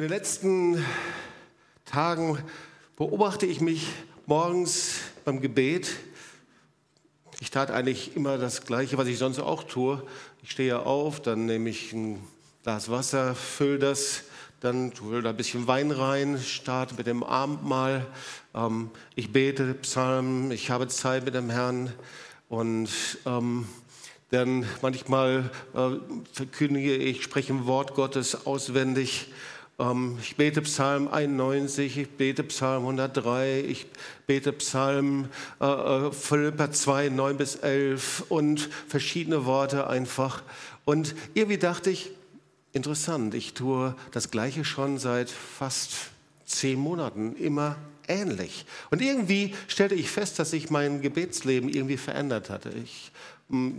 In den letzten Tagen beobachte ich mich morgens beim Gebet. Ich tat eigentlich immer das Gleiche, was ich sonst auch tue. Ich stehe auf, dann nehme ich ein Glas Wasser, fülle das, dann tue da ein bisschen Wein rein, starte mit dem Abendmahl. Ähm, ich bete Psalmen, ich habe Zeit mit dem Herrn und ähm, dann manchmal äh, verkündige ich, spreche ein Wort Gottes auswendig ich bete Psalm 91, ich bete Psalm 103, ich bete Psalm äh, äh Philippa 2, 9 bis 11 und verschiedene Worte einfach. Und irgendwie dachte ich, interessant, ich tue das Gleiche schon seit fast zehn Monaten, immer ähnlich. Und irgendwie stellte ich fest, dass sich mein Gebetsleben irgendwie verändert hatte. Ich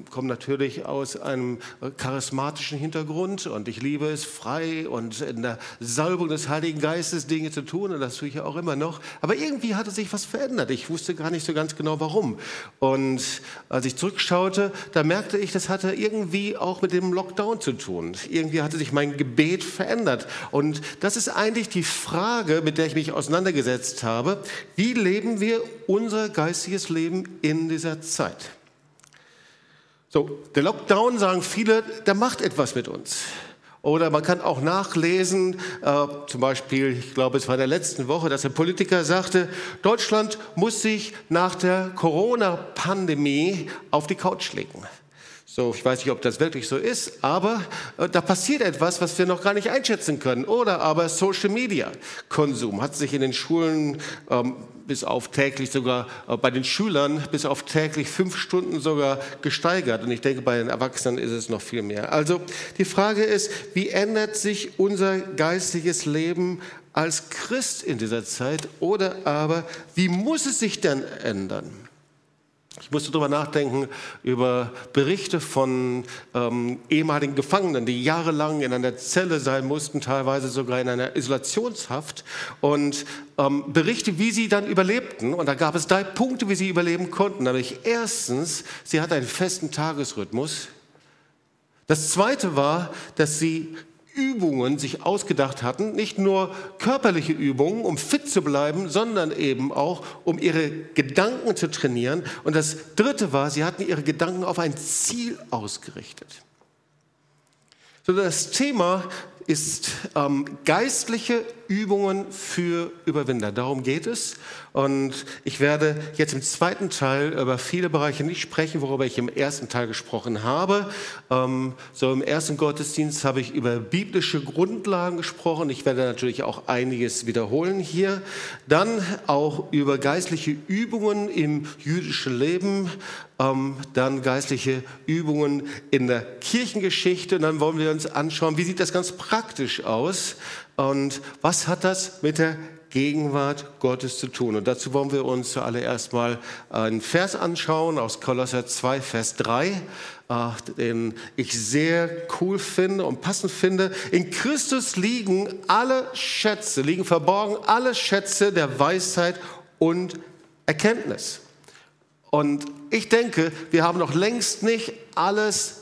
komme natürlich aus einem charismatischen Hintergrund und ich liebe es, frei und in der Salbung des Heiligen Geistes Dinge zu tun und das tue ich ja auch immer noch. Aber irgendwie hatte sich was verändert. Ich wusste gar nicht so ganz genau warum. Und als ich zurückschaute, da merkte ich, das hatte irgendwie auch mit dem Lockdown zu tun. Irgendwie hatte sich mein Gebet verändert. Und das ist eigentlich die Frage, mit der ich mich auseinandergesetzt habe. Wie leben wir unser geistiges Leben in dieser Zeit? So, der Lockdown, sagen viele, der macht etwas mit uns. Oder man kann auch nachlesen, äh, zum Beispiel, ich glaube, es war in der letzten Woche, dass ein Politiker sagte, Deutschland muss sich nach der Corona-Pandemie auf die Couch legen. So, ich weiß nicht, ob das wirklich so ist, aber äh, da passiert etwas, was wir noch gar nicht einschätzen können. Oder aber Social Media Konsum hat sich in den Schulen ähm, bis auf täglich sogar äh, bei den Schülern bis auf täglich fünf Stunden sogar gesteigert. Und ich denke, bei den Erwachsenen ist es noch viel mehr. Also die Frage ist, wie ändert sich unser geistiges Leben als Christ in dieser Zeit? Oder aber, wie muss es sich denn ändern? Ich musste darüber nachdenken, über Berichte von ähm, ehemaligen Gefangenen, die jahrelang in einer Zelle sein mussten, teilweise sogar in einer Isolationshaft. Und ähm, Berichte, wie sie dann überlebten. Und da gab es drei Punkte, wie sie überleben konnten. Nämlich erstens, sie hatte einen festen Tagesrhythmus. Das zweite war, dass sie Übungen sich ausgedacht hatten, nicht nur körperliche Übungen, um fit zu bleiben, sondern eben auch, um ihre Gedanken zu trainieren. Und das Dritte war, sie hatten ihre Gedanken auf ein Ziel ausgerichtet. So das Thema ist ähm, geistliche Übungen für Überwinder. Darum geht es. Und ich werde jetzt im zweiten Teil über viele Bereiche nicht sprechen, worüber ich im ersten Teil gesprochen habe. Ähm, so im ersten Gottesdienst habe ich über biblische Grundlagen gesprochen. Ich werde natürlich auch einiges wiederholen hier. Dann auch über geistliche Übungen im jüdischen Leben. Ähm, dann geistliche Übungen in der Kirchengeschichte. Und dann wollen wir uns anschauen, wie sieht das ganz praktisch aus und was hat das mit der Gegenwart Gottes zu tun. Und dazu wollen wir uns zuallererst mal einen Vers anschauen aus Kolosser 2, Vers 3, äh, den ich sehr cool finde und passend finde. In Christus liegen alle Schätze, liegen verborgen alle Schätze der Weisheit und Erkenntnis. Und ich denke, wir haben noch längst nicht alles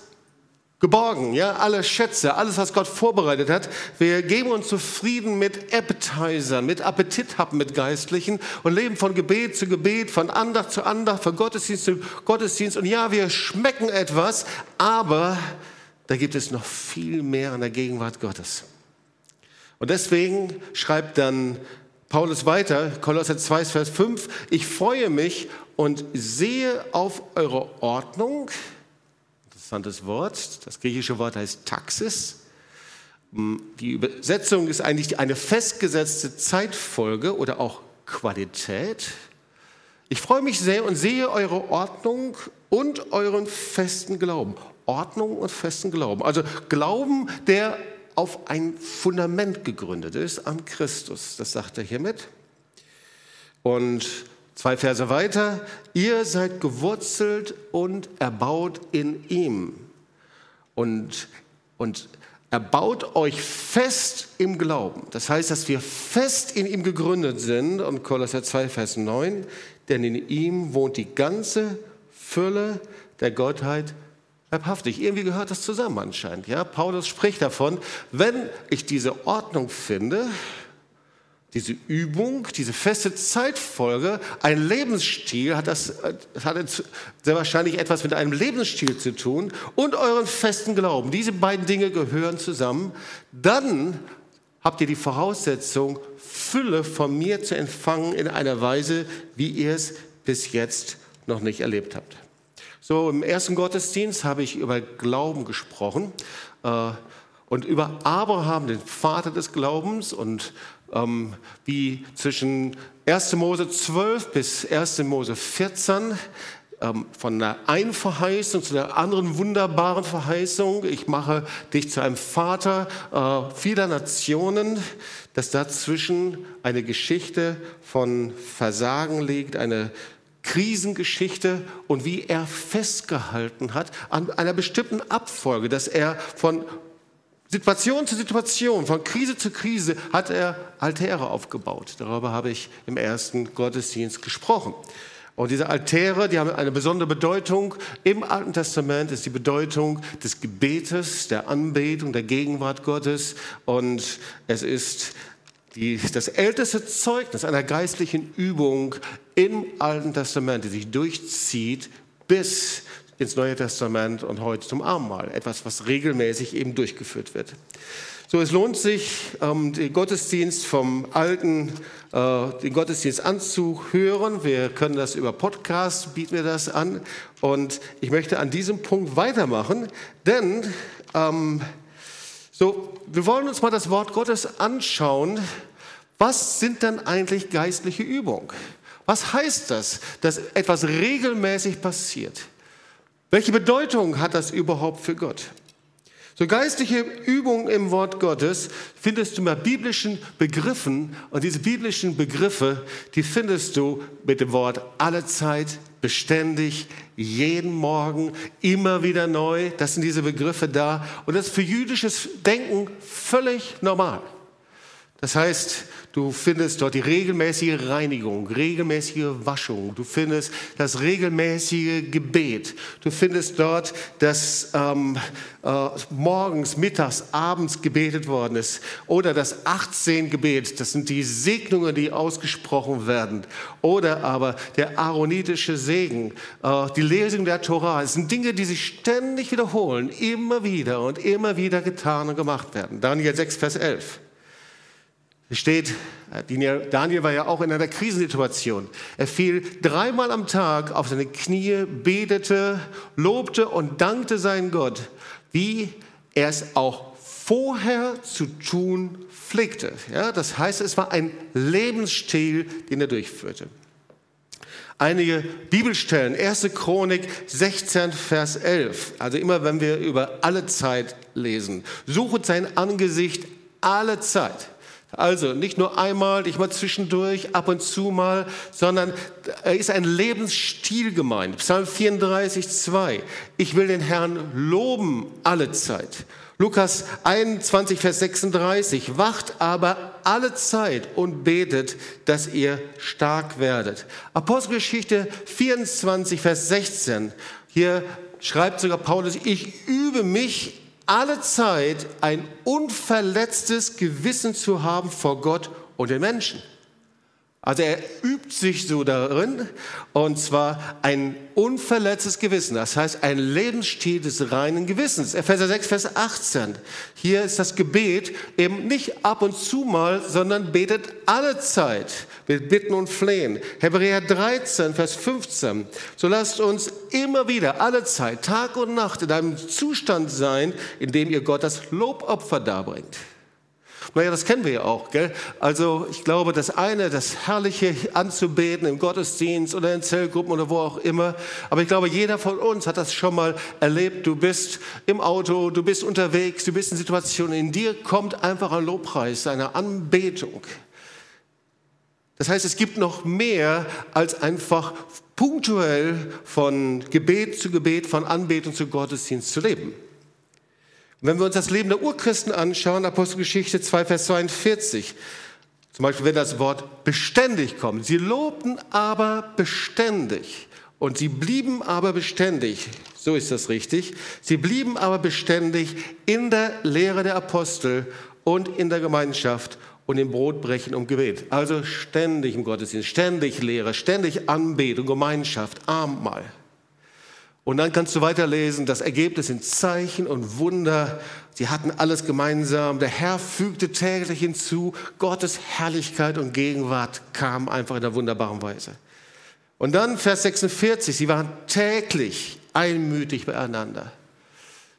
geborgen, ja, alle Schätze, alles, was Gott vorbereitet hat. Wir geben uns zufrieden mit Appetizern, mit Appetithappen, mit Geistlichen und leben von Gebet zu Gebet, von Andacht zu Andacht, von Gottesdienst zu Gottesdienst. Und ja, wir schmecken etwas, aber da gibt es noch viel mehr an der Gegenwart Gottes. Und deswegen schreibt dann Paulus weiter, Kolosser 2, Vers 5, ich freue mich und sehe auf eure Ordnung, interessantes Wort. Das griechische Wort heißt Taxis. Die Übersetzung ist eigentlich eine festgesetzte Zeitfolge oder auch Qualität. Ich freue mich sehr und sehe eure Ordnung und euren festen Glauben. Ordnung und festen Glauben. Also Glauben, der auf ein Fundament gegründet ist, an Christus. Das sagt er hiermit. Und Zwei Verse weiter, ihr seid gewurzelt und erbaut in ihm. Und, und erbaut euch fest im Glauben. Das heißt, dass wir fest in ihm gegründet sind. Und Kolosser 2, Vers 9, denn in ihm wohnt die ganze Fülle der Gottheit Leibhaftig. Irgendwie gehört das zusammen anscheinend. Ja? Paulus spricht davon, wenn ich diese Ordnung finde, diese Übung, diese feste Zeitfolge, ein Lebensstil, hat das hat sehr wahrscheinlich etwas mit einem Lebensstil zu tun und euren festen Glauben. Diese beiden Dinge gehören zusammen. Dann habt ihr die Voraussetzung, Fülle von mir zu empfangen in einer Weise, wie ihr es bis jetzt noch nicht erlebt habt. So, im ersten Gottesdienst habe ich über Glauben gesprochen äh, und über Abraham, den Vater des Glaubens und ähm, wie zwischen 1. Mose 12 bis 1. Mose 14 ähm, von der einen Verheißung zu der anderen wunderbaren Verheißung, ich mache dich zu einem Vater äh, vieler Nationen, dass dazwischen eine Geschichte von Versagen liegt, eine Krisengeschichte und wie er festgehalten hat an einer bestimmten Abfolge, dass er von Situation zu Situation, von Krise zu Krise hat er Altäre aufgebaut. Darüber habe ich im ersten Gottesdienst gesprochen. Und diese Altäre, die haben eine besondere Bedeutung. Im Alten Testament ist die Bedeutung des Gebetes, der Anbetung, der Gegenwart Gottes. Und es ist die, das älteste Zeugnis einer geistlichen Übung im Alten Testament, die sich durchzieht bis ins Neue Testament und heute zum Abendmahl. Etwas, was regelmäßig eben durchgeführt wird. So, es lohnt sich, ähm, den Gottesdienst vom Alten, äh, den Gottesdienst anzuhören. Wir können das über Podcast, bieten wir das an. Und ich möchte an diesem Punkt weitermachen, denn ähm, so, wir wollen uns mal das Wort Gottes anschauen. Was sind denn eigentlich geistliche Übungen? Was heißt das, dass etwas regelmäßig passiert? Welche Bedeutung hat das überhaupt für Gott? So geistliche Übungen im Wort Gottes findest du mit biblischen Begriffen und diese biblischen Begriffe, die findest du mit dem Wort alle Zeit, beständig, jeden Morgen, immer wieder neu. Das sind diese Begriffe da und das ist für jüdisches Denken völlig normal. Das heißt, Du findest dort die regelmäßige Reinigung, regelmäßige Waschung. Du findest das regelmäßige Gebet. Du findest dort, dass ähm, äh, morgens, mittags, abends gebetet worden ist. Oder das 18 Gebet. Das sind die Segnungen, die ausgesprochen werden. Oder aber der aaronitische Segen, äh, die Lesung der Torah. Es sind Dinge, die sich ständig wiederholen, immer wieder und immer wieder getan und gemacht werden. Daniel 6, Vers 11. Es steht, Daniel war ja auch in einer Krisensituation. Er fiel dreimal am Tag auf seine Knie, betete, lobte und dankte seinen Gott, wie er es auch vorher zu tun pflegte. Ja, das heißt, es war ein Lebensstil, den er durchführte. Einige Bibelstellen, 1. Chronik 16, Vers 11. Also immer, wenn wir über alle Zeit lesen. Suchet sein Angesicht alle Zeit. Also nicht nur einmal, nicht mal zwischendurch, ab und zu mal, sondern er ist ein Lebensstil gemeint. Psalm 34, 2. Ich will den Herrn loben alle Zeit. Lukas 21, Vers 36. Wacht aber alle Zeit und betet, dass ihr stark werdet. Apostelgeschichte 24, Vers 16. Hier schreibt sogar Paulus, ich übe mich alle Zeit ein unverletztes Gewissen zu haben vor Gott und den Menschen. Also er übt sich so darin, und zwar ein unverletztes Gewissen, das heißt ein Lebensstil des reinen Gewissens. Epheser 6, Vers 18. Hier ist das Gebet eben nicht ab und zu mal, sondern betet alle Zeit mit Bitten und Flehen. Hebräer 13, Vers 15. So lasst uns immer wieder, alle Zeit, Tag und Nacht in einem Zustand sein, in dem ihr Gott das Lobopfer darbringt. Naja, das kennen wir ja auch. Gell? Also ich glaube, das eine, das Herrliche anzubeten im Gottesdienst oder in Zellgruppen oder wo auch immer. Aber ich glaube, jeder von uns hat das schon mal erlebt. Du bist im Auto, du bist unterwegs, du bist in Situationen, in dir kommt einfach ein Lobpreis, eine Anbetung. Das heißt, es gibt noch mehr als einfach punktuell von Gebet zu Gebet, von Anbetung zu Gottesdienst zu leben. Und wenn wir uns das Leben der Urchristen anschauen, Apostelgeschichte 2, Vers 42, zum Beispiel, wenn das Wort beständig kommt. Sie lobten aber beständig und sie blieben aber beständig. So ist das richtig. Sie blieben aber beständig in der Lehre der Apostel und in der Gemeinschaft und im Brotbrechen und Gebet. Also ständig im Gottesdienst, ständig Lehre, ständig Anbetung, Gemeinschaft, Abendmahl. Und dann kannst du weiterlesen, das Ergebnis sind Zeichen und Wunder. Sie hatten alles gemeinsam. Der Herr fügte täglich hinzu. Gottes Herrlichkeit und Gegenwart kam einfach in einer wunderbaren Weise. Und dann Vers 46, sie waren täglich einmütig beieinander.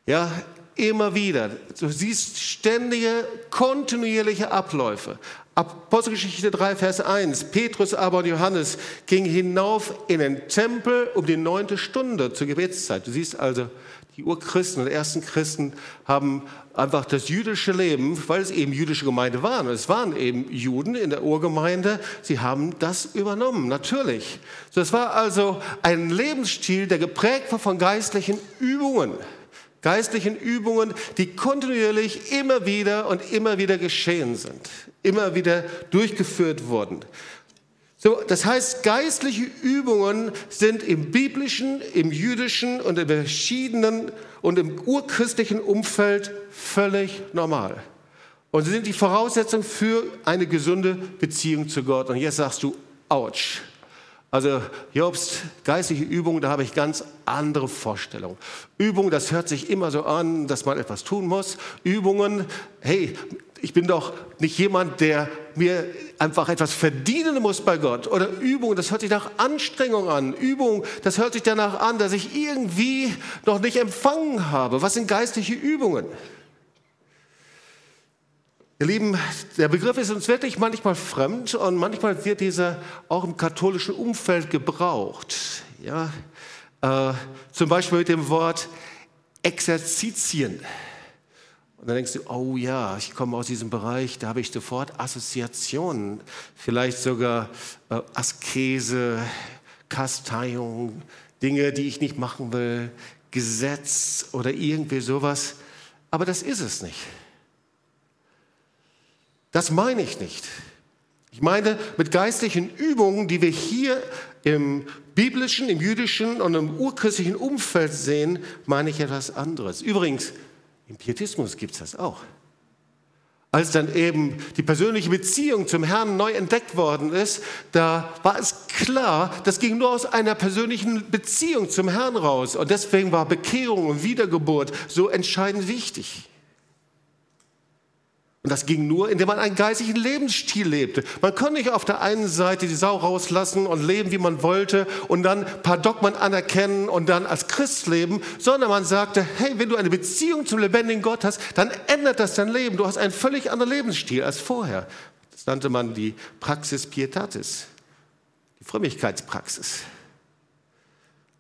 Ja, immer wieder. Du siehst ständige, kontinuierliche Abläufe. Apostelgeschichte 3, Vers 1. Petrus aber und Johannes gingen hinauf in den Tempel um die neunte Stunde zur Gebetszeit. Du siehst also, die Urchristen und ersten Christen haben einfach das jüdische Leben, weil es eben jüdische Gemeinde waren, es waren eben Juden in der Urgemeinde, sie haben das übernommen, natürlich. Das war also ein Lebensstil, der geprägt war von geistlichen Übungen geistlichen Übungen, die kontinuierlich immer wieder und immer wieder geschehen sind, immer wieder durchgeführt wurden. So, das heißt, geistliche Übungen sind im biblischen, im jüdischen und im verschiedenen und im urchristlichen Umfeld völlig normal. Und sie sind die Voraussetzung für eine gesunde Beziehung zu Gott. Und jetzt sagst du, ouch. Also Jobs geistliche Übung, da habe ich ganz andere Vorstellungen. Übung, das hört sich immer so an, dass man etwas tun muss. Übungen, hey, ich bin doch nicht jemand, der mir einfach etwas verdienen muss bei Gott. Oder Übung, das hört sich nach Anstrengung an. Übung, das hört sich danach an, dass ich irgendwie noch nicht empfangen habe. Was sind geistliche Übungen? Ihr Lieben, der Begriff ist uns wirklich manchmal fremd und manchmal wird dieser auch im katholischen Umfeld gebraucht. Ja? Äh, zum Beispiel mit dem Wort Exerzitien. Und dann denkst du, oh ja, ich komme aus diesem Bereich, da habe ich sofort Assoziationen, vielleicht sogar äh, Askese, Kasteiung, Dinge, die ich nicht machen will, Gesetz oder irgendwie sowas. Aber das ist es nicht. Das meine ich nicht. Ich meine, mit geistlichen Übungen, die wir hier im biblischen, im jüdischen und im urchristlichen Umfeld sehen, meine ich etwas anderes. Übrigens, im Pietismus gibt es das auch. Als dann eben die persönliche Beziehung zum Herrn neu entdeckt worden ist, da war es klar, das ging nur aus einer persönlichen Beziehung zum Herrn raus. Und deswegen war Bekehrung und Wiedergeburt so entscheidend wichtig. Und das ging nur, indem man einen geistlichen Lebensstil lebte. Man konnte nicht auf der einen Seite die Sau rauslassen und leben, wie man wollte und dann ein paar Dogmen anerkennen und dann als Christ leben, sondern man sagte, hey, wenn du eine Beziehung zum lebendigen Gott hast, dann ändert das dein Leben. Du hast einen völlig anderen Lebensstil als vorher. Das nannte man die Praxis Pietatis, die Frömmigkeitspraxis.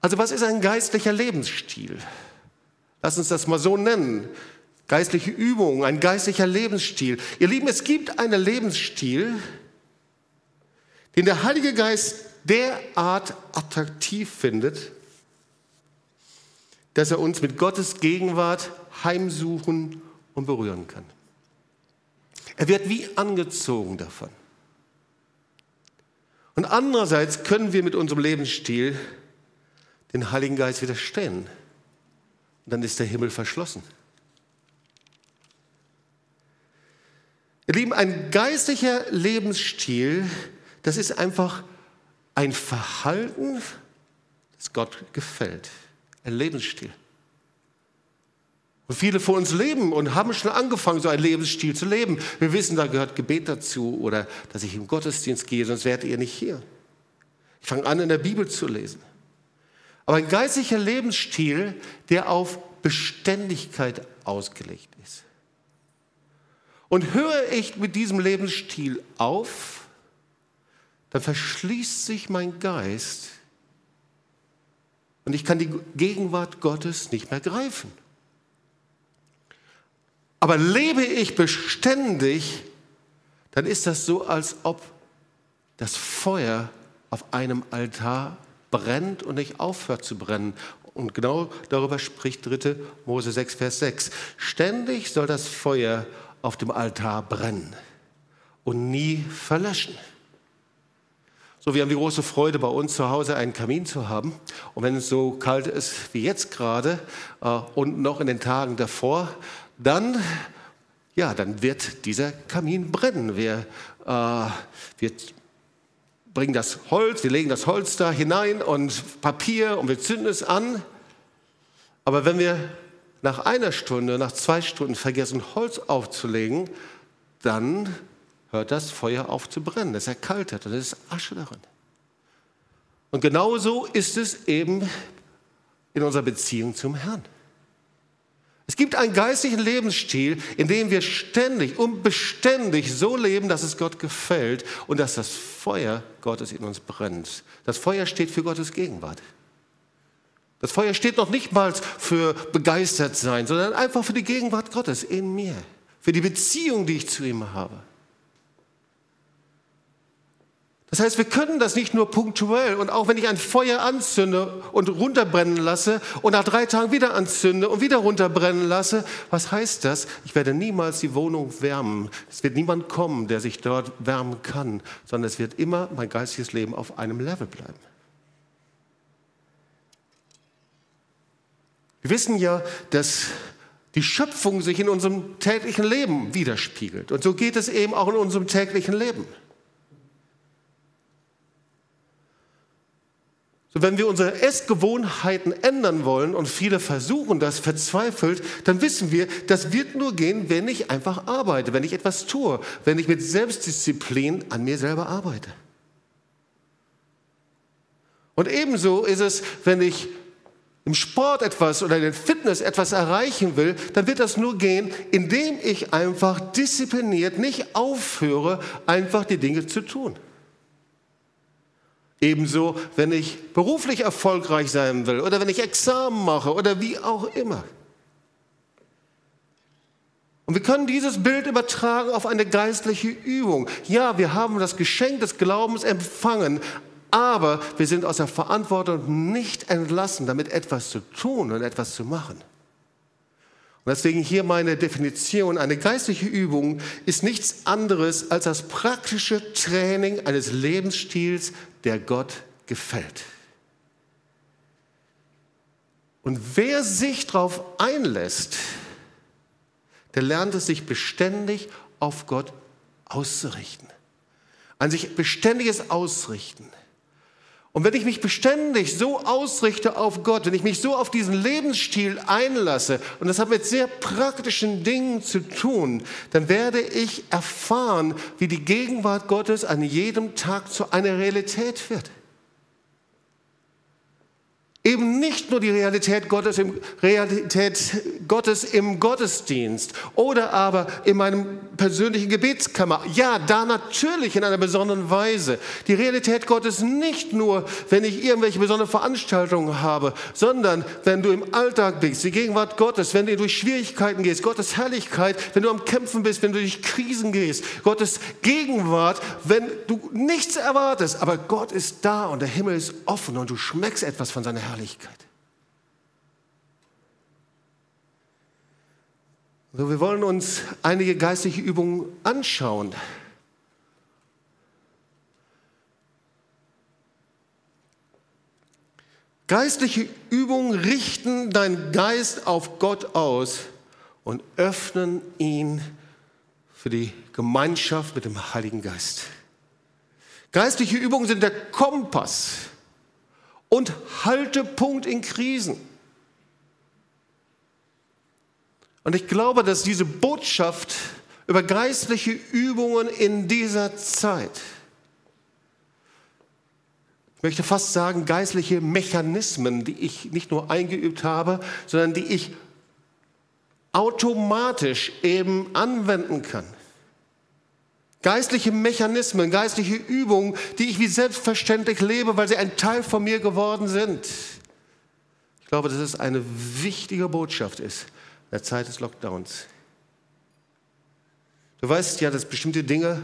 Also was ist ein geistlicher Lebensstil? Lass uns das mal so nennen geistliche Übungen, ein geistlicher Lebensstil. Ihr Lieben, es gibt einen Lebensstil, den der Heilige Geist derart attraktiv findet, dass er uns mit Gottes Gegenwart heimsuchen und berühren kann. Er wird wie angezogen davon. Und andererseits können wir mit unserem Lebensstil den Heiligen Geist widerstehen. Und dann ist der Himmel verschlossen. Ihr Lieben, ein geistlicher Lebensstil, das ist einfach ein Verhalten, das Gott gefällt. Ein Lebensstil. Und viele von uns leben und haben schon angefangen, so einen Lebensstil zu leben. Wir wissen, da gehört Gebet dazu oder dass ich im Gottesdienst gehe, sonst wärt ihr nicht hier. Ich fange an, in der Bibel zu lesen. Aber ein geistlicher Lebensstil, der auf Beständigkeit ausgelegt ist. Und höre ich mit diesem Lebensstil auf, dann verschließt sich mein Geist und ich kann die Gegenwart Gottes nicht mehr greifen. Aber lebe ich beständig, dann ist das so, als ob das Feuer auf einem Altar brennt und nicht aufhört zu brennen. Und genau darüber spricht 3. Mose 6, Vers 6. Ständig soll das Feuer auf dem Altar brennen und nie verlöschen. So, wir haben die große Freude, bei uns zu Hause einen Kamin zu haben. Und wenn es so kalt ist wie jetzt gerade äh, und noch in den Tagen davor, dann, ja, dann wird dieser Kamin brennen. Wir, äh, wir bringen das Holz, wir legen das Holz da hinein und Papier und wir zünden es an. Aber wenn wir nach einer Stunde, nach zwei Stunden vergessen, Holz aufzulegen, dann hört das Feuer auf zu brennen. Es erkaltet und es ist Asche darin. Und genauso ist es eben in unserer Beziehung zum Herrn. Es gibt einen geistlichen Lebensstil, in dem wir ständig und beständig so leben, dass es Gott gefällt und dass das Feuer Gottes in uns brennt. Das Feuer steht für Gottes Gegenwart. Das Feuer steht noch nicht mal für begeistert sein, sondern einfach für die Gegenwart Gottes in mir, für die Beziehung, die ich zu ihm habe. Das heißt, wir können das nicht nur punktuell und auch wenn ich ein Feuer anzünde und runterbrennen lasse und nach drei Tagen wieder anzünde und wieder runterbrennen lasse, was heißt das? Ich werde niemals die Wohnung wärmen. Es wird niemand kommen, der sich dort wärmen kann, sondern es wird immer mein geistiges Leben auf einem Level bleiben. Wir wissen ja, dass die Schöpfung sich in unserem täglichen Leben widerspiegelt. Und so geht es eben auch in unserem täglichen Leben. So, wenn wir unsere Essgewohnheiten ändern wollen und viele versuchen das verzweifelt, dann wissen wir, das wird nur gehen, wenn ich einfach arbeite, wenn ich etwas tue, wenn ich mit Selbstdisziplin an mir selber arbeite. Und ebenso ist es, wenn ich im Sport etwas oder in der Fitness etwas erreichen will, dann wird das nur gehen, indem ich einfach diszipliniert nicht aufhöre, einfach die Dinge zu tun. Ebenso, wenn ich beruflich erfolgreich sein will oder wenn ich Examen mache oder wie auch immer. Und wir können dieses Bild übertragen auf eine geistliche Übung. Ja, wir haben das Geschenk des Glaubens empfangen, aber wir sind aus der Verantwortung nicht entlassen, damit etwas zu tun und etwas zu machen. Und deswegen hier meine Definition. Eine geistliche Übung ist nichts anderes als das praktische Training eines Lebensstils, der Gott gefällt. Und wer sich darauf einlässt, der lernt es sich beständig auf Gott auszurichten. Ein sich beständiges Ausrichten. Und wenn ich mich beständig so ausrichte auf Gott, wenn ich mich so auf diesen Lebensstil einlasse, und das hat mit sehr praktischen Dingen zu tun, dann werde ich erfahren, wie die Gegenwart Gottes an jedem Tag zu einer Realität wird. Eben nicht nur die Realität Gottes, im, Realität Gottes im Gottesdienst oder aber in meinem persönlichen Gebetskammer. Ja, da natürlich in einer besonderen Weise. Die Realität Gottes nicht nur, wenn ich irgendwelche besonderen Veranstaltungen habe, sondern wenn du im Alltag bist, die Gegenwart Gottes, wenn du durch Schwierigkeiten gehst, Gottes Herrlichkeit, wenn du am Kämpfen bist, wenn du durch Krisen gehst, Gottes Gegenwart, wenn du nichts erwartest, aber Gott ist da und der Himmel ist offen und du schmeckst etwas von seiner Herrlichkeit. Herrlichkeit. So, wir wollen uns einige geistliche Übungen anschauen. Geistliche Übungen richten deinen Geist auf Gott aus und öffnen ihn für die Gemeinschaft mit dem Heiligen Geist. Geistliche Übungen sind der Kompass, und Haltepunkt in Krisen. Und ich glaube, dass diese Botschaft über geistliche Übungen in dieser Zeit, ich möchte fast sagen, geistliche Mechanismen, die ich nicht nur eingeübt habe, sondern die ich automatisch eben anwenden kann. Geistliche Mechanismen, geistliche Übungen, die ich wie selbstverständlich lebe, weil sie ein Teil von mir geworden sind. Ich glaube, dass es eine wichtige Botschaft ist in der Zeit des Lockdowns. Du weißt ja, dass bestimmte Dinge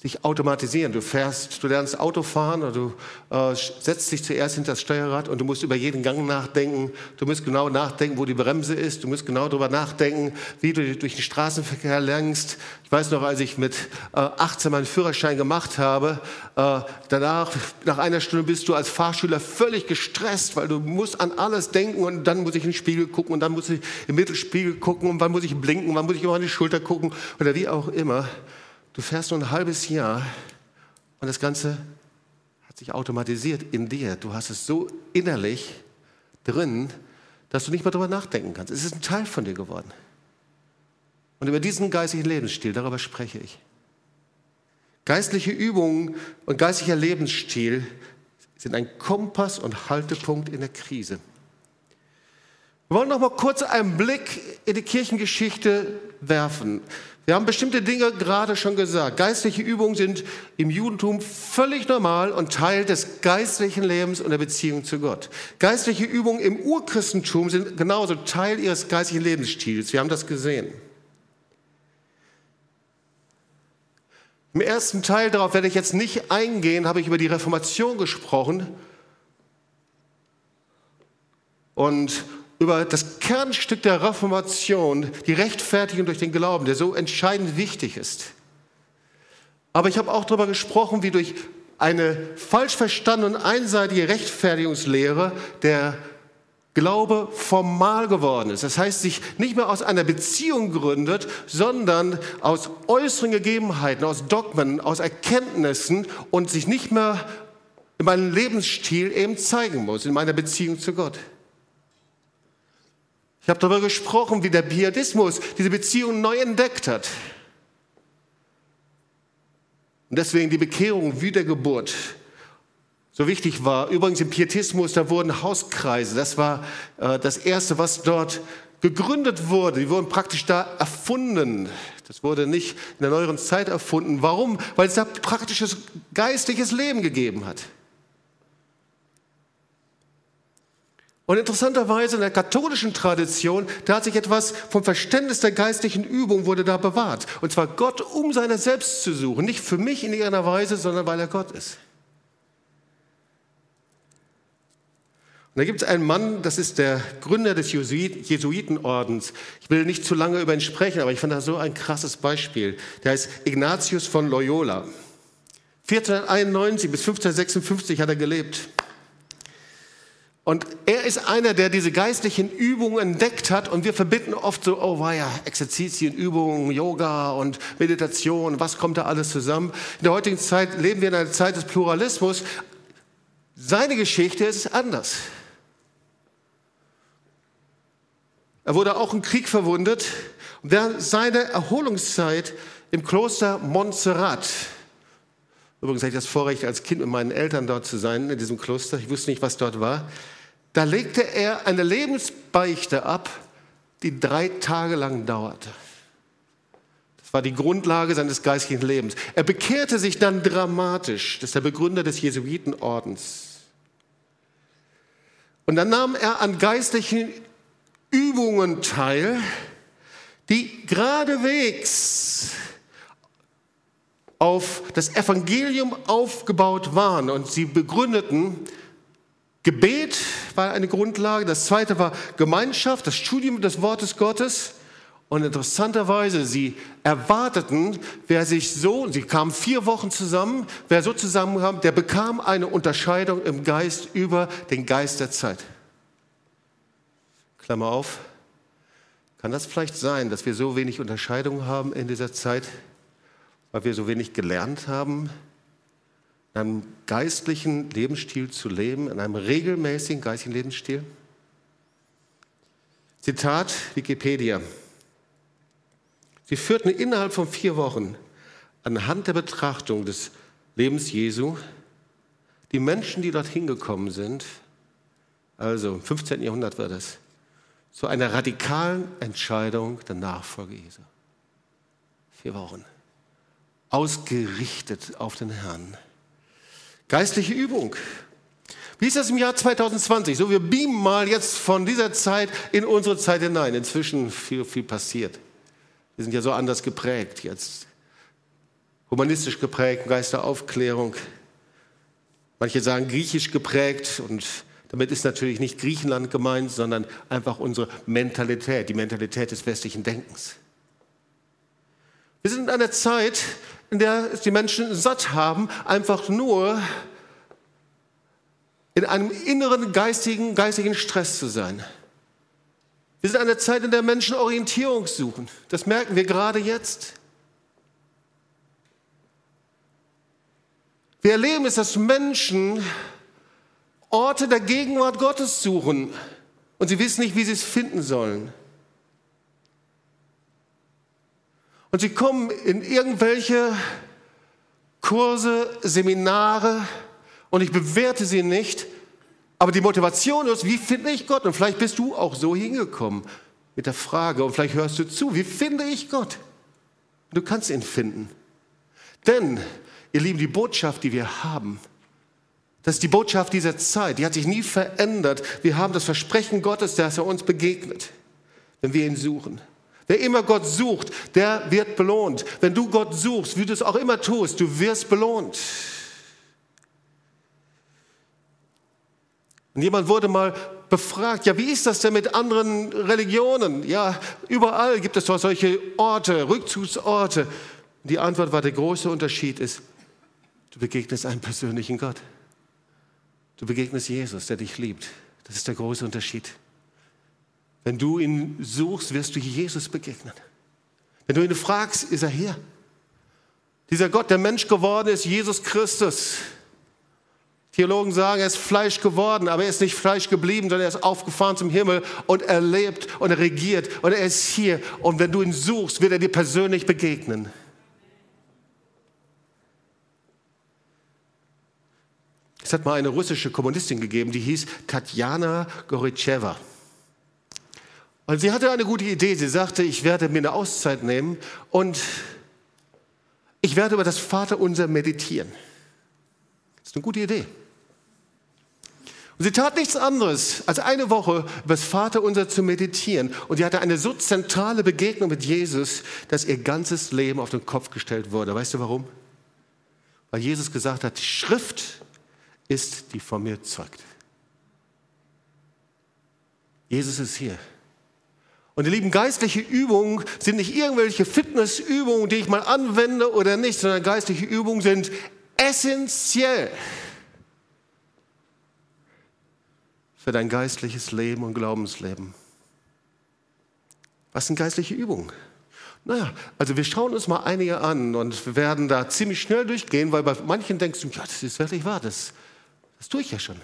sich automatisieren. Du fährst, du lernst Autofahren oder du äh, setzt dich zuerst hinter das Steuerrad und du musst über jeden Gang nachdenken. Du musst genau nachdenken, wo die Bremse ist. Du musst genau darüber nachdenken, wie du durch den Straßenverkehr lenkst. Ich weiß noch, als ich mit äh, 18 meinen Führerschein gemacht habe, äh, danach, nach einer Stunde bist du als Fahrschüler völlig gestresst, weil du musst an alles denken und dann muss ich in den Spiegel gucken und dann muss ich im Mittelspiegel gucken und wann muss ich blinken, wann muss ich über meine Schulter gucken oder wie auch immer. Du fährst nur ein halbes Jahr und das Ganze hat sich automatisiert in dir. Du hast es so innerlich drin, dass du nicht mehr darüber nachdenken kannst. Es ist ein Teil von dir geworden. Und über diesen geistlichen Lebensstil, darüber spreche ich. Geistliche Übungen und geistlicher Lebensstil sind ein Kompass und Haltepunkt in der Krise. Wir wollen noch mal kurz einen Blick in die Kirchengeschichte werfen. Wir haben bestimmte Dinge gerade schon gesagt. Geistliche Übungen sind im Judentum völlig normal und Teil des geistlichen Lebens und der Beziehung zu Gott. Geistliche Übungen im Urchristentum sind genauso Teil ihres geistlichen Lebensstils. Wir haben das gesehen. Im ersten Teil, darauf werde ich jetzt nicht eingehen, habe ich über die Reformation gesprochen. Und über das Kernstück der Reformation, die Rechtfertigung durch den Glauben, der so entscheidend wichtig ist. Aber ich habe auch darüber gesprochen, wie durch eine falsch verstandene und einseitige Rechtfertigungslehre der Glaube formal geworden ist. Das heißt, sich nicht mehr aus einer Beziehung gründet, sondern aus äußeren Gegebenheiten, aus Dogmen, aus Erkenntnissen und sich nicht mehr in meinem Lebensstil eben zeigen muss, in meiner Beziehung zu Gott. Ich habe darüber gesprochen, wie der Pietismus diese Beziehung neu entdeckt hat. Und deswegen die Bekehrung, Wiedergeburt so wichtig war. Übrigens im Pietismus, da wurden Hauskreise. Das war äh, das Erste, was dort gegründet wurde. Die wurden praktisch da erfunden. Das wurde nicht in der neueren Zeit erfunden. Warum? Weil es da praktisches geistliches Leben gegeben hat. Und interessanterweise in der katholischen Tradition, da hat sich etwas vom Verständnis der geistlichen Übung wurde da bewahrt. Und zwar Gott um seiner selbst zu suchen. Nicht für mich in irgendeiner Weise, sondern weil er Gott ist. Und da gibt es einen Mann, das ist der Gründer des Jesuitenordens. Ich will nicht zu lange über ihn sprechen, aber ich fand das so ein krasses Beispiel. Der heißt Ignatius von Loyola. 1491 bis 1556 hat er gelebt. Und er ist einer, der diese geistlichen Übungen entdeckt hat und wir verbinden oft so, oh war ja, Exerzitien, Übungen, Yoga und Meditation, was kommt da alles zusammen? In der heutigen Zeit leben wir in einer Zeit des Pluralismus. Seine Geschichte ist anders. Er wurde auch im Krieg verwundet und während seiner Erholungszeit im Kloster Montserrat, übrigens hatte ich das Vorrecht, als Kind mit meinen Eltern dort zu sein, in diesem Kloster, ich wusste nicht, was dort war, da legte er eine Lebensbeichte ab, die drei Tage lang dauerte. Das war die Grundlage seines geistlichen Lebens. Er bekehrte sich dann dramatisch. Das ist der Begründer des Jesuitenordens. Und dann nahm er an geistlichen Übungen teil, die geradewegs auf das Evangelium aufgebaut waren und sie begründeten Gebet war eine Grundlage. Das zweite war Gemeinschaft, das Studium des Wortes Gottes. Und interessanterweise, sie erwarteten, wer sich so, sie kamen vier Wochen zusammen, wer so zusammenkam, der bekam eine Unterscheidung im Geist über den Geist der Zeit. Klammer auf. Kann das vielleicht sein, dass wir so wenig Unterscheidung haben in dieser Zeit, weil wir so wenig gelernt haben, in einem geistlichen Lebensstil zu leben, in einem regelmäßigen geistlichen Lebensstil? Zitat Wikipedia. Sie führten innerhalb von vier Wochen anhand der Betrachtung des Lebens Jesu die Menschen, die dorthin gekommen sind, also im 15. Jahrhundert war das, zu einer radikalen Entscheidung der Nachfolge Jesu. Vier Wochen. Ausgerichtet auf den Herrn. Geistliche Übung. Wie ist das im Jahr 2020? So, wir beamen mal jetzt von dieser Zeit in unsere Zeit hinein. Inzwischen viel, viel passiert. Wir sind ja so anders geprägt jetzt. humanistisch geprägt, Geist der Aufklärung. Manche sagen griechisch geprägt und damit ist natürlich nicht Griechenland gemeint, sondern einfach unsere Mentalität, die Mentalität des westlichen Denkens. Wir sind in einer Zeit, in der die Menschen satt haben, einfach nur in einem inneren geistigen, geistigen Stress zu sein. Wir sind in einer Zeit, in der Menschen Orientierung suchen. Das merken wir gerade jetzt. Wir erleben es, dass Menschen Orte der Gegenwart Gottes suchen und sie wissen nicht, wie sie es finden sollen. Und sie kommen in irgendwelche Kurse, Seminare und ich bewerte sie nicht, aber die Motivation ist, wie finde ich Gott? Und vielleicht bist du auch so hingekommen mit der Frage und vielleicht hörst du zu, wie finde ich Gott? Du kannst ihn finden. Denn, ihr Lieben, die Botschaft, die wir haben, das ist die Botschaft dieser Zeit, die hat sich nie verändert. Wir haben das Versprechen Gottes, dass er uns begegnet, wenn wir ihn suchen. Wer immer Gott sucht, der wird belohnt. Wenn du Gott suchst, wie du es auch immer tust, du wirst belohnt. Und jemand wurde mal befragt, ja, wie ist das denn mit anderen Religionen? Ja, überall gibt es doch solche Orte, Rückzugsorte. Und die Antwort war, der große Unterschied ist, du begegnest einem persönlichen Gott. Du begegnest Jesus, der dich liebt. Das ist der große Unterschied. Wenn du ihn suchst, wirst du Jesus begegnen. Wenn du ihn fragst, ist er hier. Dieser Gott, der Mensch geworden ist, Jesus Christus. Theologen sagen, er ist Fleisch geworden, aber er ist nicht Fleisch geblieben, sondern er ist aufgefahren zum Himmel und er lebt und er regiert und er ist hier. Und wenn du ihn suchst, wird er dir persönlich begegnen. Es hat mal eine russische Kommunistin gegeben, die hieß Tatjana Goritscheva. Und sie hatte eine gute Idee. Sie sagte, ich werde mir eine Auszeit nehmen und ich werde über das Vaterunser meditieren. Das ist eine gute Idee. Und sie tat nichts anderes, als eine Woche über das Vaterunser zu meditieren. Und sie hatte eine so zentrale Begegnung mit Jesus, dass ihr ganzes Leben auf den Kopf gestellt wurde. Weißt du warum? Weil Jesus gesagt hat, die Schrift ist, die von mir zeugt. Jesus ist hier. Und ihr lieben, geistliche Übungen sind nicht irgendwelche Fitnessübungen, die ich mal anwende oder nicht, sondern geistliche Übungen sind essentiell für dein geistliches Leben und Glaubensleben. Was sind geistliche Übungen? Naja, also wir schauen uns mal einige an und wir werden da ziemlich schnell durchgehen, weil bei manchen denkst du, ja, das ist wirklich wahr, das, das tue ich ja schon.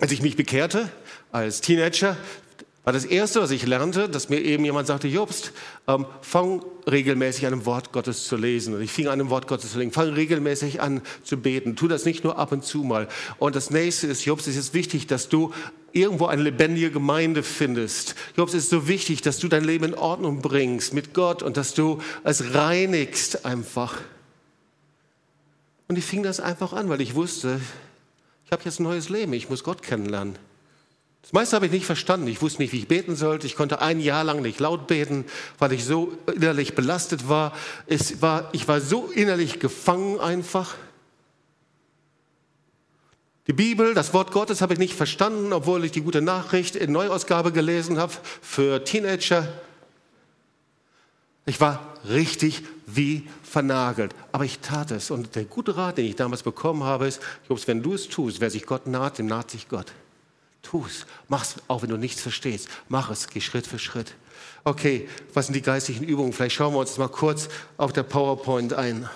Als ich mich bekehrte als Teenager, war das Erste, was ich lernte, dass mir eben jemand sagte, Jobst, ähm, fang regelmäßig an, ein Wort Gottes zu lesen. Und ich fing an, ein Wort Gottes zu lesen. Fang regelmäßig an zu beten. Tu das nicht nur ab und zu mal. Und das Nächste ist, Jobst, es ist wichtig, dass du irgendwo eine lebendige Gemeinde findest. Jobst, es ist so wichtig, dass du dein Leben in Ordnung bringst mit Gott und dass du es reinigst einfach. Und ich fing das einfach an, weil ich wusste, ich habe jetzt ein neues Leben, ich muss Gott kennenlernen. Das meiste habe ich nicht verstanden. Ich wusste nicht, wie ich beten sollte. Ich konnte ein Jahr lang nicht laut beten, weil ich so innerlich belastet war. Es war ich war so innerlich gefangen einfach. Die Bibel, das Wort Gottes habe ich nicht verstanden, obwohl ich die gute Nachricht in Neuausgabe gelesen habe für Teenager. Ich war richtig wie vernagelt, aber ich tat es. Und der gute Rat, den ich damals bekommen habe, ist, Jobs, wenn du es tust, wer sich Gott naht, dem naht sich Gott. Tu es. Mach es, auch wenn du nichts verstehst. Mach es, geh Schritt für Schritt. Okay, was sind die geistlichen Übungen? Vielleicht schauen wir uns mal kurz auf der PowerPoint ein.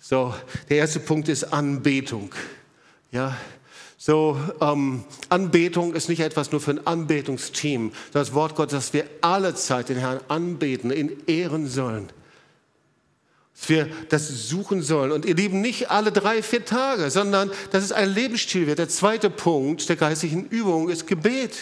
So, der erste Punkt ist Anbetung. Ja, so, ähm, Anbetung ist nicht etwas nur für ein Anbetungsteam. Das Wort Gottes, dass wir alle Zeit den Herrn anbeten, ihn ehren sollen dass wir das suchen sollen. Und ihr Lieben, nicht alle drei, vier Tage, sondern dass es ein Lebensstil wird. Der zweite Punkt der geistlichen Übung ist Gebet.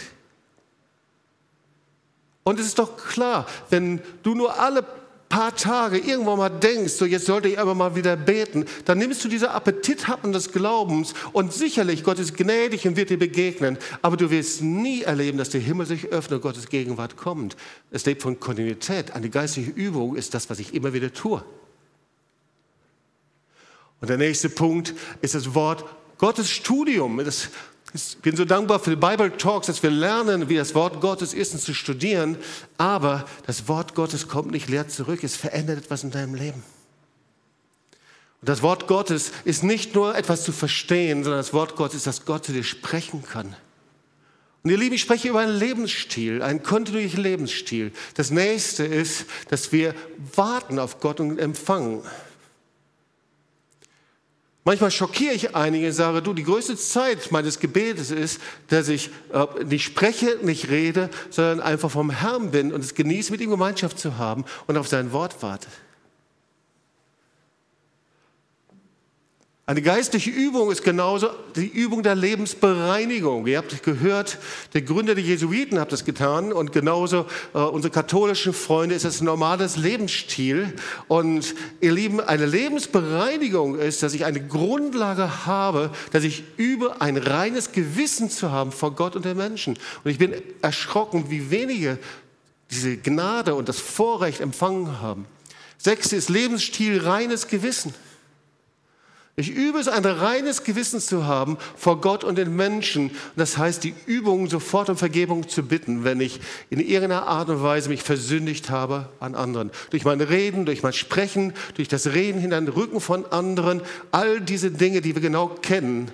Und es ist doch klar, wenn du nur alle paar Tage irgendwann mal denkst, so jetzt sollte ich aber mal wieder beten, dann nimmst du diese Appetithappen des Glaubens und sicherlich Gott ist gnädig und wird dir begegnen, aber du wirst nie erleben, dass der Himmel sich öffnet und Gottes Gegenwart kommt. Es lebt von Kontinuität. Eine geistige Übung ist das, was ich immer wieder tue. Und der nächste Punkt ist das Wort Gottes Studium. Das, ich bin so dankbar für die Bible Talks, dass wir lernen, wie das Wort Gottes ist und zu studieren. Aber das Wort Gottes kommt nicht leer zurück. Es verändert etwas in deinem Leben. Und das Wort Gottes ist nicht nur etwas zu verstehen, sondern das Wort Gottes ist, dass Gott zu dir sprechen kann. Und ihr Lieben, ich spreche über einen Lebensstil, einen kontinuierlichen Lebensstil. Das nächste ist, dass wir warten auf Gott und empfangen. Manchmal schockiere ich einige und sage, du, die größte Zeit meines Gebetes ist, dass ich äh, nicht spreche, nicht rede, sondern einfach vom Herrn bin und es genieße, mit ihm Gemeinschaft zu haben und auf sein Wort warte. Eine geistliche Übung ist genauso die Übung der Lebensbereinigung. Ihr habt gehört, der Gründer der Jesuiten hat das getan und genauso äh, unsere katholischen Freunde ist das ein normales Lebensstil. Und ihr Lieben, eine Lebensbereinigung ist, dass ich eine Grundlage habe, dass ich übe, ein reines Gewissen zu haben vor Gott und den Menschen. Und ich bin erschrocken, wie wenige diese Gnade und das Vorrecht empfangen haben. Sechste ist Lebensstil, reines Gewissen. Ich übe es, ein reines Gewissen zu haben vor Gott und den Menschen. Das heißt, die Übung, sofort um Vergebung zu bitten, wenn ich in irgendeiner Art und Weise mich versündigt habe an anderen. Durch mein Reden, durch mein Sprechen, durch das Reden hinter den Rücken von anderen. All diese Dinge, die wir genau kennen.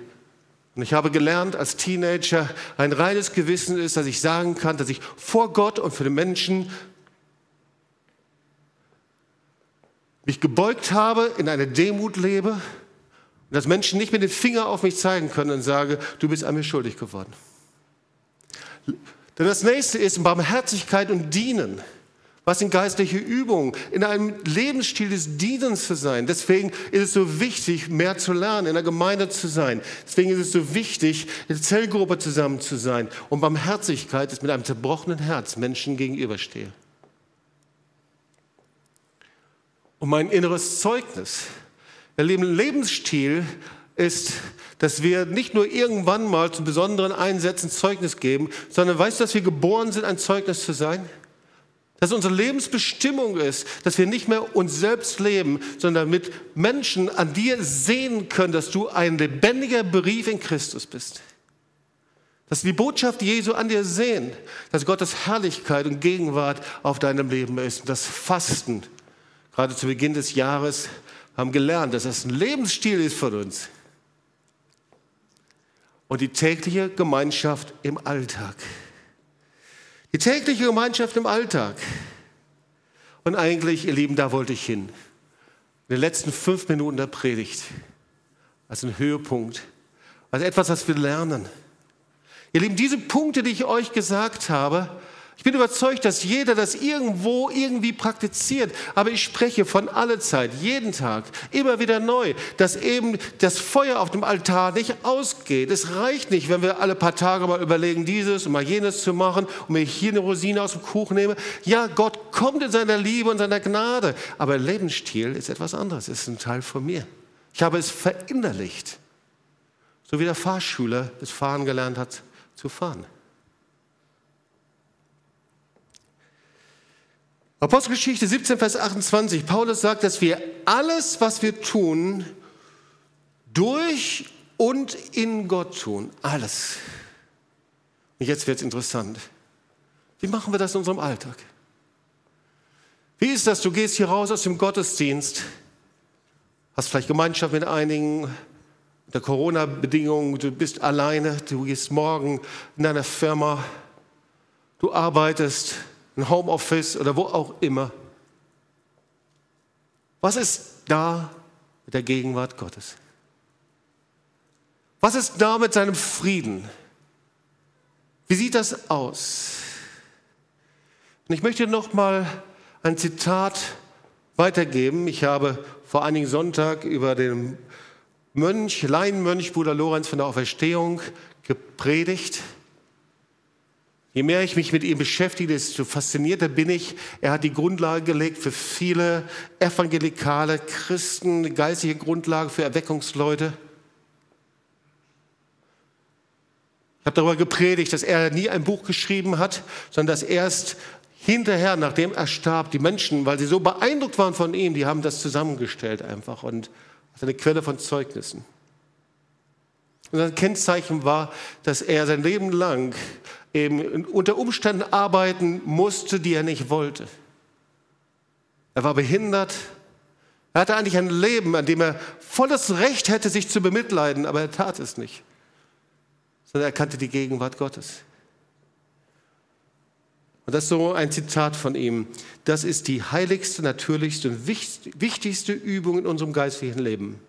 Und ich habe gelernt als Teenager, ein reines Gewissen ist, dass ich sagen kann, dass ich vor Gott und für den Menschen mich gebeugt habe, in einer Demut lebe dass Menschen nicht mit dem Finger auf mich zeigen können und sagen, du bist an mir schuldig geworden. Denn das nächste ist Barmherzigkeit und Dienen. Was sind geistliche Übungen? In einem Lebensstil des Dienens zu sein. Deswegen ist es so wichtig, mehr zu lernen, in der Gemeinde zu sein. Deswegen ist es so wichtig, in der Zellgruppe zusammen zu sein. Und Barmherzigkeit ist mit einem zerbrochenen Herz Menschen gegenüberstehe. Und mein inneres Zeugnis der Lebensstil ist, dass wir nicht nur irgendwann mal zu besonderen Einsätzen Zeugnis geben, sondern weißt du, dass wir geboren sind, ein Zeugnis zu sein? Dass unsere Lebensbestimmung ist, dass wir nicht mehr uns selbst leben, sondern damit Menschen an dir sehen können, dass du ein lebendiger Brief in Christus bist. Dass die Botschaft Jesu an dir sehen, dass Gottes Herrlichkeit und Gegenwart auf deinem Leben ist. Und das Fasten, gerade zu Beginn des Jahres, haben gelernt, dass das ein Lebensstil ist von uns. Und die tägliche Gemeinschaft im Alltag. Die tägliche Gemeinschaft im Alltag. Und eigentlich, ihr Lieben, da wollte ich hin. In den letzten fünf Minuten der Predigt. Als ein Höhepunkt. Als etwas, was wir lernen. Ihr Lieben, diese Punkte, die ich euch gesagt habe, ich bin überzeugt, dass jeder das irgendwo irgendwie praktiziert. Aber ich spreche von aller Zeit, jeden Tag, immer wieder neu, dass eben das Feuer auf dem Altar nicht ausgeht. Es reicht nicht, wenn wir alle paar Tage mal überlegen, dieses und mal jenes zu machen und ich hier eine Rosine aus dem Kuchen nehme. Ja, Gott kommt in seiner Liebe und seiner Gnade. Aber Lebensstil ist etwas anderes. Es ist ein Teil von mir. Ich habe es verinnerlicht. So wie der Fahrschüler das Fahren gelernt hat zu fahren. Apostelgeschichte 17, Vers 28. Paulus sagt, dass wir alles, was wir tun, durch und in Gott tun. Alles. Und jetzt wird es interessant. Wie machen wir das in unserem Alltag? Wie ist das? Du gehst hier raus aus dem Gottesdienst, hast vielleicht Gemeinschaft mit einigen, unter Corona-Bedingungen, du bist alleine, du gehst morgen in deiner Firma, du arbeitest, ein Homeoffice oder wo auch immer. Was ist da mit der Gegenwart Gottes? Was ist da mit seinem Frieden? Wie sieht das aus? Und ich möchte noch mal ein Zitat weitergeben. Ich habe vor einigen Sonntag über den Mönch, Laienmönch Bruder Lorenz von der Auferstehung gepredigt. Je mehr ich mich mit ihm beschäftige, desto faszinierter bin ich. Er hat die Grundlage gelegt für viele evangelikale Christen, geistige Grundlage für Erweckungsleute. Ich habe darüber gepredigt, dass er nie ein Buch geschrieben hat, sondern dass erst hinterher, nachdem er starb, die Menschen, weil sie so beeindruckt waren von ihm, die haben das zusammengestellt einfach und das ist eine Quelle von Zeugnissen. Und sein Kennzeichen war, dass er sein Leben lang eben unter Umständen arbeiten musste, die er nicht wollte. Er war behindert. Er hatte eigentlich ein Leben, an dem er volles Recht hätte, sich zu bemitleiden, aber er tat es nicht, sondern er kannte die Gegenwart Gottes. Und das ist so ein Zitat von ihm. Das ist die heiligste, natürlichste und wichtigste Übung in unserem geistlichen Leben.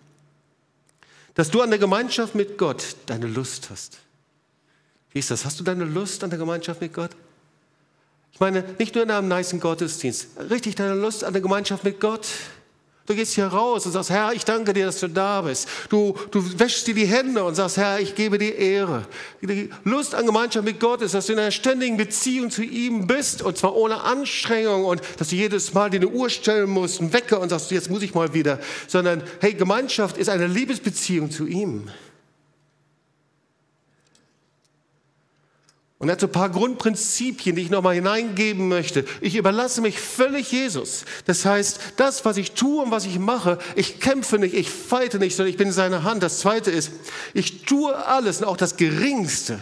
Dass du an der Gemeinschaft mit Gott deine Lust hast. Wie ist das? Hast du deine Lust an der Gemeinschaft mit Gott? Ich meine, nicht nur in einem niceen Gottesdienst, richtig deine Lust an der Gemeinschaft mit Gott. Du gehst hier raus und sagst, Herr, ich danke dir, dass du da bist. Du, du wäschst dir die Hände und sagst, Herr, ich gebe dir Ehre. Die Lust an Gemeinschaft mit Gott ist, dass du in einer ständigen Beziehung zu ihm bist und zwar ohne Anstrengung und dass du jedes Mal dir eine Uhr stellen musst, einen Wecker und sagst, jetzt muss ich mal wieder. Sondern, hey, Gemeinschaft ist eine Liebesbeziehung zu ihm. Und er hat so ein paar Grundprinzipien, die ich nochmal hineingeben möchte. Ich überlasse mich völlig Jesus. Das heißt, das, was ich tue und was ich mache, ich kämpfe nicht, ich feite nicht, sondern ich bin in seiner Hand. Das zweite ist, ich tue alles und auch das Geringste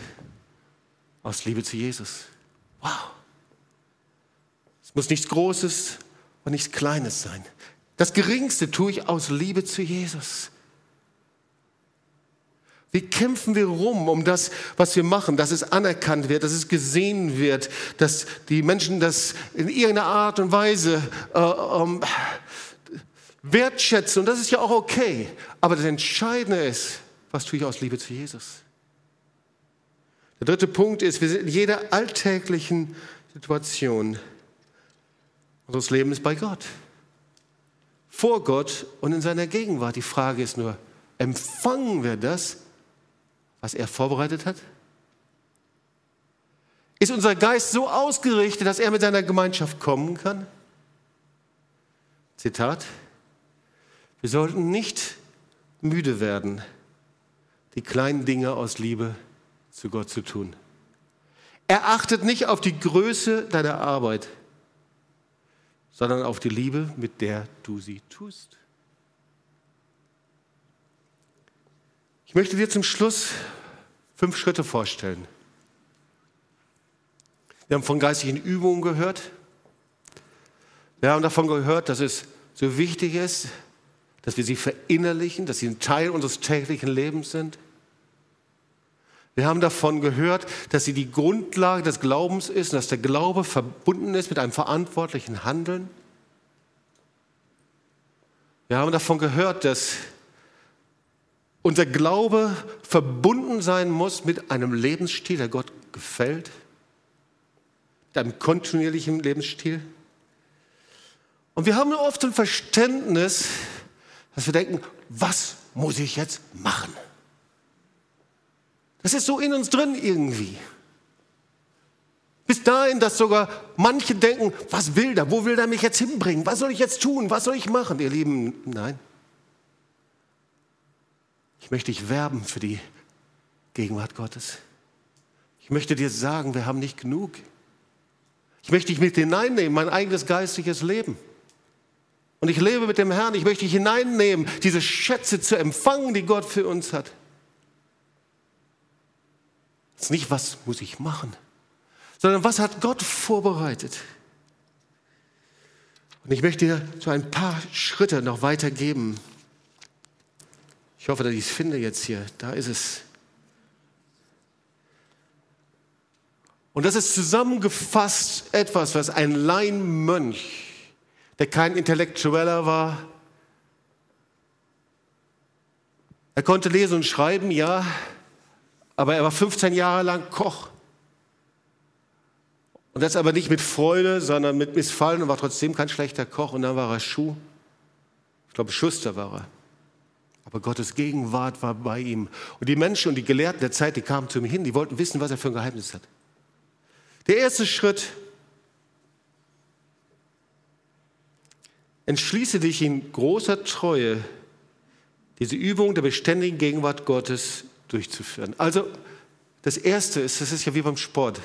aus Liebe zu Jesus. Wow. Es muss nichts Großes und nichts Kleines sein. Das Geringste tue ich aus Liebe zu Jesus. Wie kämpfen wir rum um das, was wir machen, dass es anerkannt wird, dass es gesehen wird, dass die Menschen das in irgendeiner Art und Weise äh, ähm, wertschätzen. Und das ist ja auch okay. Aber das Entscheidende ist, was tue ich aus Liebe zu Jesus? Der dritte Punkt ist, wir sind in jeder alltäglichen Situation unseres Lebens bei Gott. Vor Gott und in seiner Gegenwart. Die Frage ist nur, empfangen wir das was er vorbereitet hat? Ist unser Geist so ausgerichtet, dass er mit seiner Gemeinschaft kommen kann? Zitat, wir sollten nicht müde werden, die kleinen Dinge aus Liebe zu Gott zu tun. Er achtet nicht auf die Größe deiner Arbeit, sondern auf die Liebe, mit der du sie tust. Ich möchte dir zum Schluss fünf Schritte vorstellen. Wir haben von geistigen Übungen gehört. Wir haben davon gehört, dass es so wichtig ist, dass wir sie verinnerlichen, dass sie ein Teil unseres täglichen Lebens sind. Wir haben davon gehört, dass sie die Grundlage des Glaubens ist und dass der Glaube verbunden ist mit einem verantwortlichen Handeln. Wir haben davon gehört, dass unser Glaube verbunden sein muss mit einem Lebensstil, der Gott gefällt, mit einem kontinuierlichen Lebensstil. Und wir haben oft ein Verständnis, dass wir denken, was muss ich jetzt machen? Das ist so in uns drin irgendwie. Bis dahin, dass sogar manche denken, was will der? Wo will der mich jetzt hinbringen? Was soll ich jetzt tun? Was soll ich machen? Ihr Lieben, nein. Ich möchte dich werben für die Gegenwart Gottes. Ich möchte dir sagen, wir haben nicht genug. Ich möchte dich mit hineinnehmen, mein eigenes geistliches Leben. Und ich lebe mit dem Herrn. Ich möchte dich hineinnehmen, diese Schätze zu empfangen, die Gott für uns hat. Es ist nicht, was muss ich machen, sondern was hat Gott vorbereitet. Und ich möchte dir so ein paar Schritte noch weitergeben. Ich hoffe, dass ich es finde jetzt hier. Da ist es. Und das ist zusammengefasst etwas, was ein Laienmönch, der kein Intellektueller war, er konnte lesen und schreiben, ja, aber er war 15 Jahre lang Koch. Und das aber nicht mit Freude, sondern mit Missfallen und war trotzdem kein schlechter Koch. Und dann war er Schuh. Ich glaube, Schuster war er. Aber Gottes Gegenwart war bei ihm. Und die Menschen und die Gelehrten der Zeit, die kamen zu ihm hin, die wollten wissen, was er für ein Geheimnis hat. Der erste Schritt, entschließe dich in großer Treue, diese Übung der beständigen Gegenwart Gottes durchzuführen. Also das Erste ist, das ist ja wie beim Sport.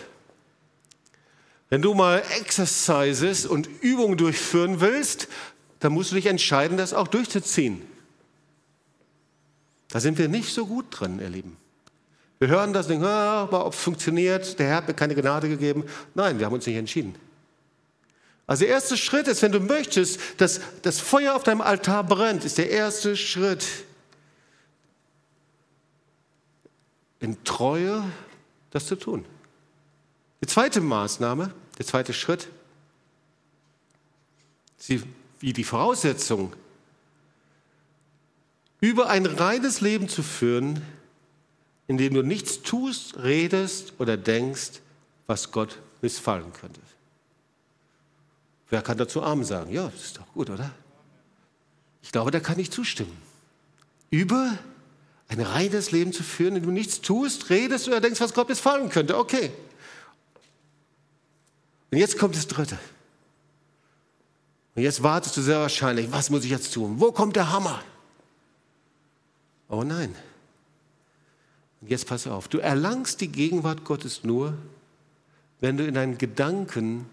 Wenn du mal Exercises und Übungen durchführen willst, dann musst du dich entscheiden, das auch durchzuziehen. Da sind wir nicht so gut drin, ihr Lieben. Wir hören das und denken, ah, aber ob es funktioniert, der Herr hat mir keine Gnade gegeben. Nein, wir haben uns nicht entschieden. Also der erste Schritt ist, wenn du möchtest, dass das Feuer auf deinem Altar brennt, ist der erste Schritt. In Treue das zu tun. Die zweite Maßnahme, der zweite Schritt, sie, wie die Voraussetzung, über ein reines Leben zu führen, in dem du nichts tust, redest oder denkst, was Gott missfallen könnte. Wer kann dazu Arm sagen? Ja, das ist doch gut, oder? Ich glaube, da kann ich zustimmen. Über ein reines Leben zu führen, in dem du nichts tust, redest oder denkst, was Gott missfallen könnte. Okay. Und jetzt kommt das Dritte. Und jetzt wartest du sehr wahrscheinlich, was muss ich jetzt tun? Wo kommt der Hammer? Oh nein. Und jetzt pass auf, du erlangst die Gegenwart Gottes nur, wenn du in deinen Gedanken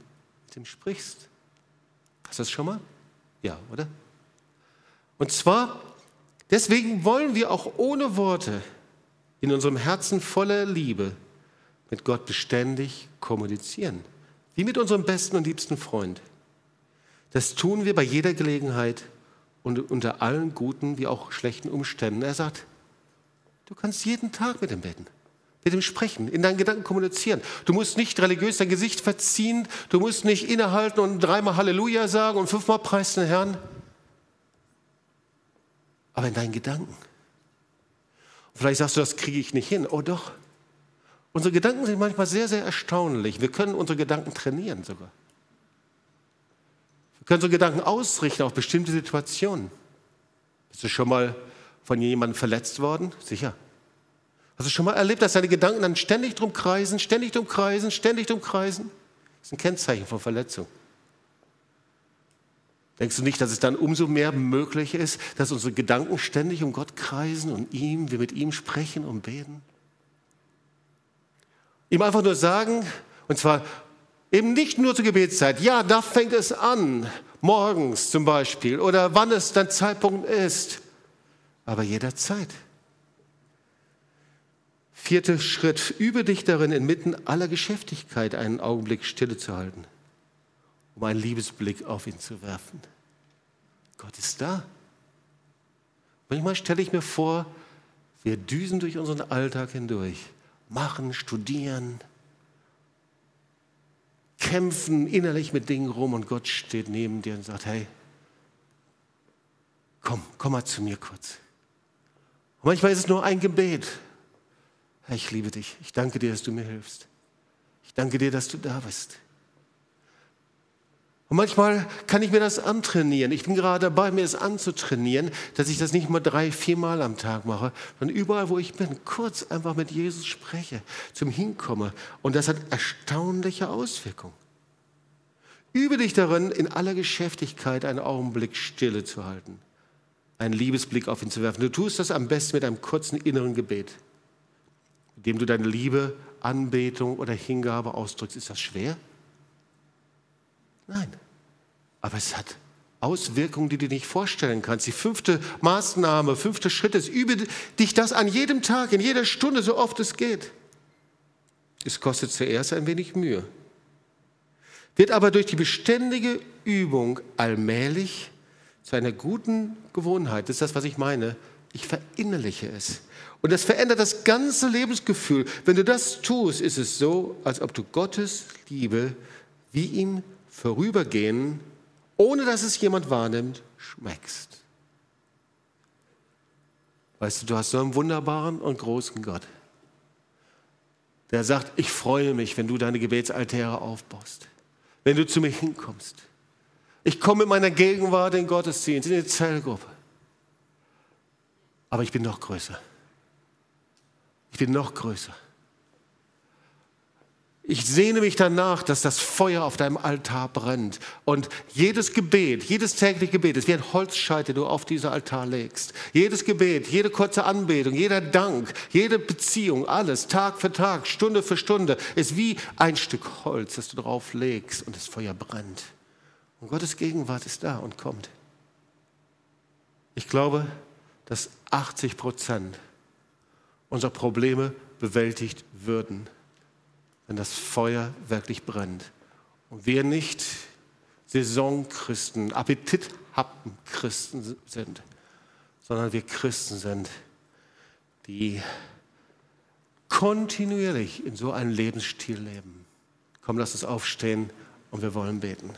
mit ihm sprichst. Hast du das schon mal? Ja, oder? Und zwar, deswegen wollen wir auch ohne Worte in unserem Herzen voller Liebe mit Gott beständig kommunizieren. Wie mit unserem besten und liebsten Freund. Das tun wir bei jeder Gelegenheit und unter allen guten wie auch schlechten Umständen. Er sagt, du kannst jeden Tag mit ihm beten mit ihm sprechen, in deinen Gedanken kommunizieren. Du musst nicht religiös dein Gesicht verziehen, du musst nicht innehalten und dreimal Halleluja sagen und fünfmal Preis den Herrn. Aber in deinen Gedanken. vielleicht sagst du, das kriege ich nicht hin. Oh doch. Unsere Gedanken sind manchmal sehr, sehr erstaunlich. Wir können unsere Gedanken trainieren sogar. Können unsere Gedanken ausrichten auf bestimmte Situationen. Bist du schon mal von jemandem verletzt worden? Sicher. Hast du schon mal erlebt, dass deine Gedanken dann ständig drum kreisen, ständig drum kreisen, ständig drum kreisen? Das ist ein Kennzeichen von Verletzung. Denkst du nicht, dass es dann umso mehr möglich ist, dass unsere Gedanken ständig um Gott kreisen und ihm, wir mit ihm sprechen und beten? Ihm einfach nur sagen, und zwar eben nicht nur zur Gebetszeit, ja, da fängt es an, morgens zum Beispiel, oder wann es dein Zeitpunkt ist, aber jederzeit. Vierter Schritt, übe dich darin, inmitten aller Geschäftigkeit einen Augenblick Stille zu halten, um einen Liebesblick auf ihn zu werfen. Gott ist da. Manchmal stelle ich mir vor, wir düsen durch unseren Alltag hindurch, machen, studieren, kämpfen innerlich mit Dingen rum und Gott steht neben dir und sagt, hey, komm, komm mal zu mir kurz. Und manchmal ist es nur ein Gebet, Herr, ich liebe dich. Ich danke dir, dass du mir hilfst. Ich danke dir, dass du da bist. Und manchmal kann ich mir das antrainieren. Ich bin gerade dabei, mir es anzutrainieren, dass ich das nicht mal drei, viermal am Tag mache, sondern überall, wo ich bin, kurz einfach mit Jesus spreche, zum Hinkomme. Und das hat erstaunliche Auswirkungen. Übe dich darin, in aller Geschäftigkeit einen Augenblick Stille zu halten, einen Liebesblick auf ihn zu werfen. Du tust das am besten mit einem kurzen inneren Gebet indem du deine Liebe, Anbetung oder Hingabe ausdrückst. Ist das schwer? Nein. Aber es hat Auswirkungen, die du dir nicht vorstellen kannst. Die fünfte Maßnahme, fünfte Schritt ist, übe dich das an jedem Tag, in jeder Stunde, so oft es geht. Es kostet zuerst ein wenig Mühe, wird aber durch die beständige Übung allmählich zu einer guten Gewohnheit. Das ist das, was ich meine. Ich verinnerliche es. Und das verändert das ganze Lebensgefühl. Wenn du das tust, ist es so, als ob du Gottes Liebe wie ihm vorübergehen, ohne dass es jemand wahrnimmt, schmeckst. Weißt du, du hast so einen wunderbaren und großen Gott, der sagt, ich freue mich, wenn du deine Gebetsaltäre aufbaust, wenn du zu mir hinkommst. Ich komme in meiner Gegenwart in Gottesdienst, in die Zellgruppe. Aber ich bin noch größer. Ich bin noch größer. Ich sehne mich danach, dass das Feuer auf deinem Altar brennt. Und jedes Gebet, jedes tägliche Gebet ist wie ein Holzscheit, den du auf diesen Altar legst. Jedes Gebet, jede kurze Anbetung, jeder Dank, jede Beziehung, alles, Tag für Tag, Stunde für Stunde, ist wie ein Stück Holz, das du drauf legst und das Feuer brennt. Und Gottes Gegenwart ist da und kommt. Ich glaube, dass 80 Prozent unserer Probleme bewältigt würden wenn das Feuer wirklich brennt. Und wir nicht Saisonchristen, Appetithappen-Christen sind, sondern wir Christen sind, die kontinuierlich in so einem Lebensstil leben. Komm, lass uns aufstehen und wir wollen beten.